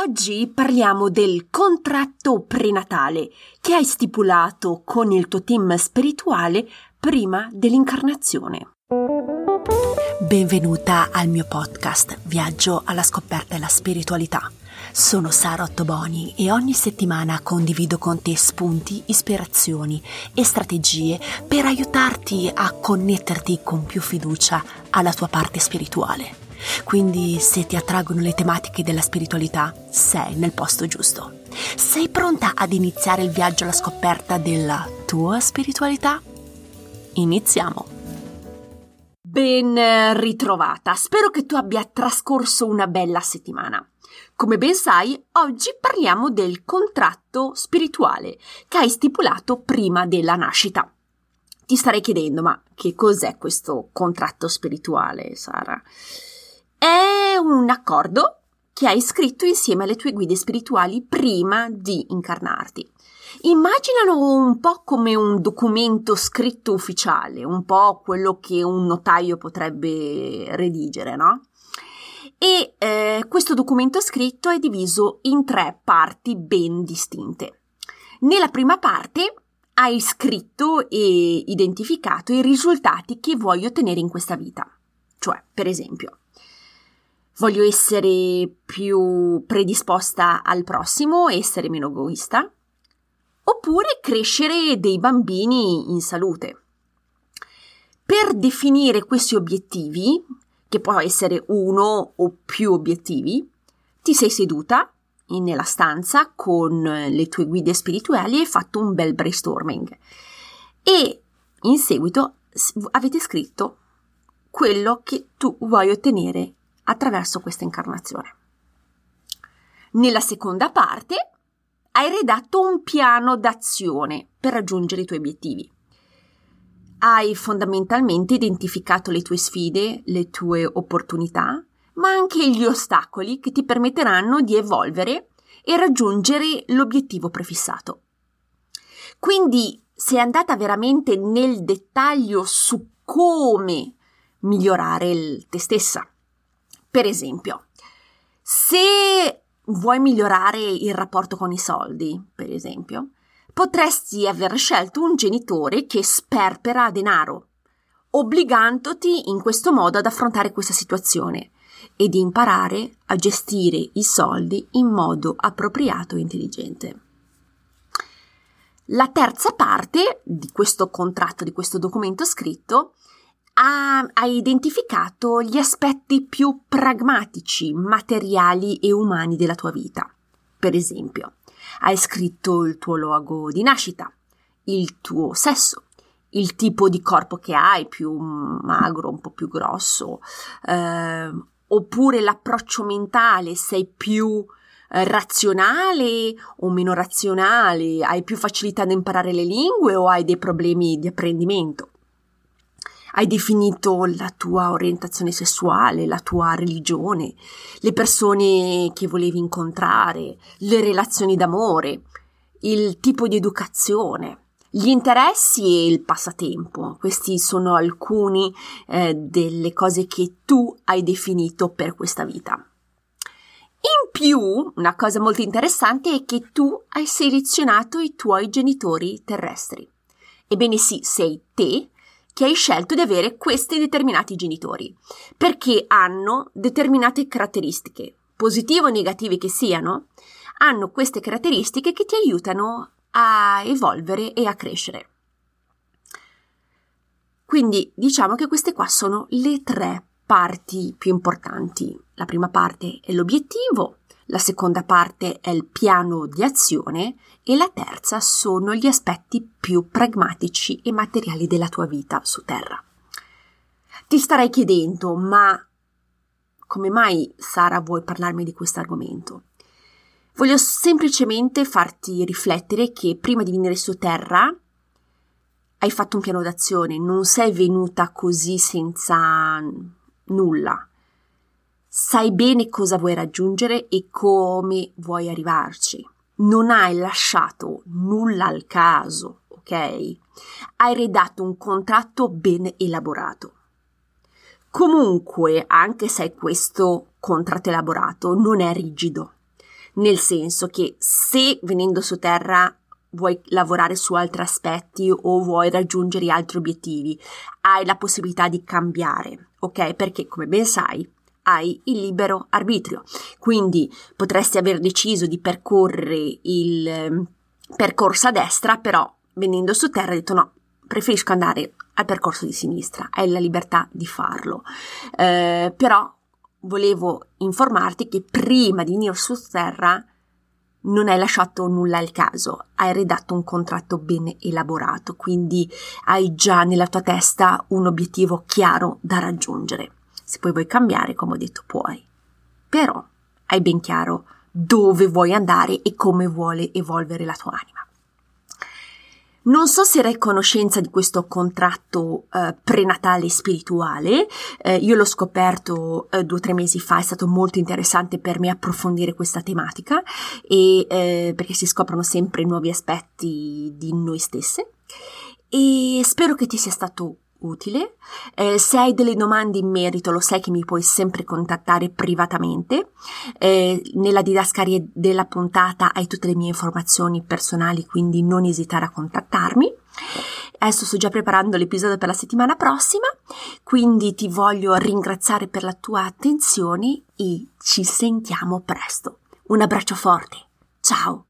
Oggi parliamo del contratto prenatale che hai stipulato con il tuo team spirituale prima dell'incarnazione. Benvenuta al mio podcast Viaggio alla scoperta della spiritualità. Sono Sara Ottoboni e ogni settimana condivido con te spunti, ispirazioni e strategie per aiutarti a connetterti con più fiducia alla tua parte spirituale. Quindi se ti attraggono le tematiche della spiritualità, sei nel posto giusto. Sei pronta ad iniziare il viaggio alla scoperta della tua spiritualità? Iniziamo! Ben ritrovata, spero che tu abbia trascorso una bella settimana. Come ben sai, oggi parliamo del contratto spirituale che hai stipulato prima della nascita. Ti starei chiedendo, ma che cos'è questo contratto spirituale, Sara? È un accordo che hai scritto insieme alle tue guide spirituali prima di incarnarti. Immaginalo un po' come un documento scritto ufficiale, un po' quello che un notaio potrebbe redigere, no? E eh, questo documento scritto è diviso in tre parti ben distinte. Nella prima parte hai scritto e identificato i risultati che vuoi ottenere in questa vita. Cioè, per esempio, Voglio essere più predisposta al prossimo, essere meno egoista. Oppure crescere dei bambini in salute. Per definire questi obiettivi, che può essere uno o più obiettivi, ti sei seduta nella stanza con le tue guide spirituali e hai fatto un bel brainstorming. E in seguito avete scritto quello che tu vuoi ottenere attraverso questa incarnazione. Nella seconda parte hai redatto un piano d'azione per raggiungere i tuoi obiettivi. Hai fondamentalmente identificato le tue sfide, le tue opportunità, ma anche gli ostacoli che ti permetteranno di evolvere e raggiungere l'obiettivo prefissato. Quindi sei andata veramente nel dettaglio su come migliorare te stessa. Per esempio, se vuoi migliorare il rapporto con i soldi, per esempio, potresti aver scelto un genitore che sperpera denaro, obbligandoti in questo modo ad affrontare questa situazione e di imparare a gestire i soldi in modo appropriato e intelligente. La terza parte di questo contratto, di questo documento scritto, ha, ha identificato gli aspetti più pragmatici, materiali e umani della tua vita. Per esempio, hai scritto il tuo luogo di nascita, il tuo sesso, il tipo di corpo che hai, più magro, un po' più grosso, eh, oppure l'approccio mentale, sei più eh, razionale o meno razionale, hai più facilità ad imparare le lingue o hai dei problemi di apprendimento hai definito la tua orientazione sessuale, la tua religione, le persone che volevi incontrare, le relazioni d'amore, il tipo di educazione, gli interessi e il passatempo. Questi sono alcuni eh, delle cose che tu hai definito per questa vita. In più, una cosa molto interessante è che tu hai selezionato i tuoi genitori terrestri. Ebbene sì, sei te che hai scelto di avere questi determinati genitori, perché hanno determinate caratteristiche, positive o negative che siano, hanno queste caratteristiche che ti aiutano a evolvere e a crescere. Quindi diciamo che queste qua sono le tre parti più importanti. La prima parte è l'obiettivo, la seconda parte è il piano di azione e la terza sono gli aspetti più pragmatici e materiali della tua vita su Terra. Ti starei chiedendo, ma come mai Sara vuoi parlarmi di questo argomento? Voglio semplicemente farti riflettere che prima di venire su Terra hai fatto un piano d'azione, non sei venuta così senza nulla sai bene cosa vuoi raggiungere e come vuoi arrivarci. Non hai lasciato nulla al caso, ok? Hai redatto un contratto ben elaborato. Comunque, anche se questo contratto elaborato non è rigido, nel senso che se venendo su Terra vuoi lavorare su altri aspetti o vuoi raggiungere altri obiettivi, hai la possibilità di cambiare, ok? Perché come ben sai, hai il libero arbitrio. Quindi potresti aver deciso di percorrere il ehm, percorso a destra, però venendo su terra hai detto no, preferisco andare al percorso di sinistra, hai la libertà di farlo. Eh, però volevo informarti che prima di venire su terra non hai lasciato nulla al caso, hai redatto un contratto ben elaborato, quindi hai già nella tua testa un obiettivo chiaro da raggiungere. Se poi vuoi cambiare, come ho detto, puoi. Però hai ben chiaro dove vuoi andare e come vuole evolvere la tua anima. Non so se a conoscenza di questo contratto eh, prenatale spirituale, eh, io l'ho scoperto eh, due o tre mesi fa, è stato molto interessante per me approfondire questa tematica e eh, perché si scoprono sempre nuovi aspetti di noi stesse e spero che ti sia stato utile. Eh, se hai delle domande in merito, lo sai che mi puoi sempre contattare privatamente. Eh, nella didascalia della puntata hai tutte le mie informazioni personali, quindi non esitare a contattarmi. Adesso sto già preparando l'episodio per la settimana prossima, quindi ti voglio ringraziare per la tua attenzione e ci sentiamo presto. Un abbraccio forte. Ciao!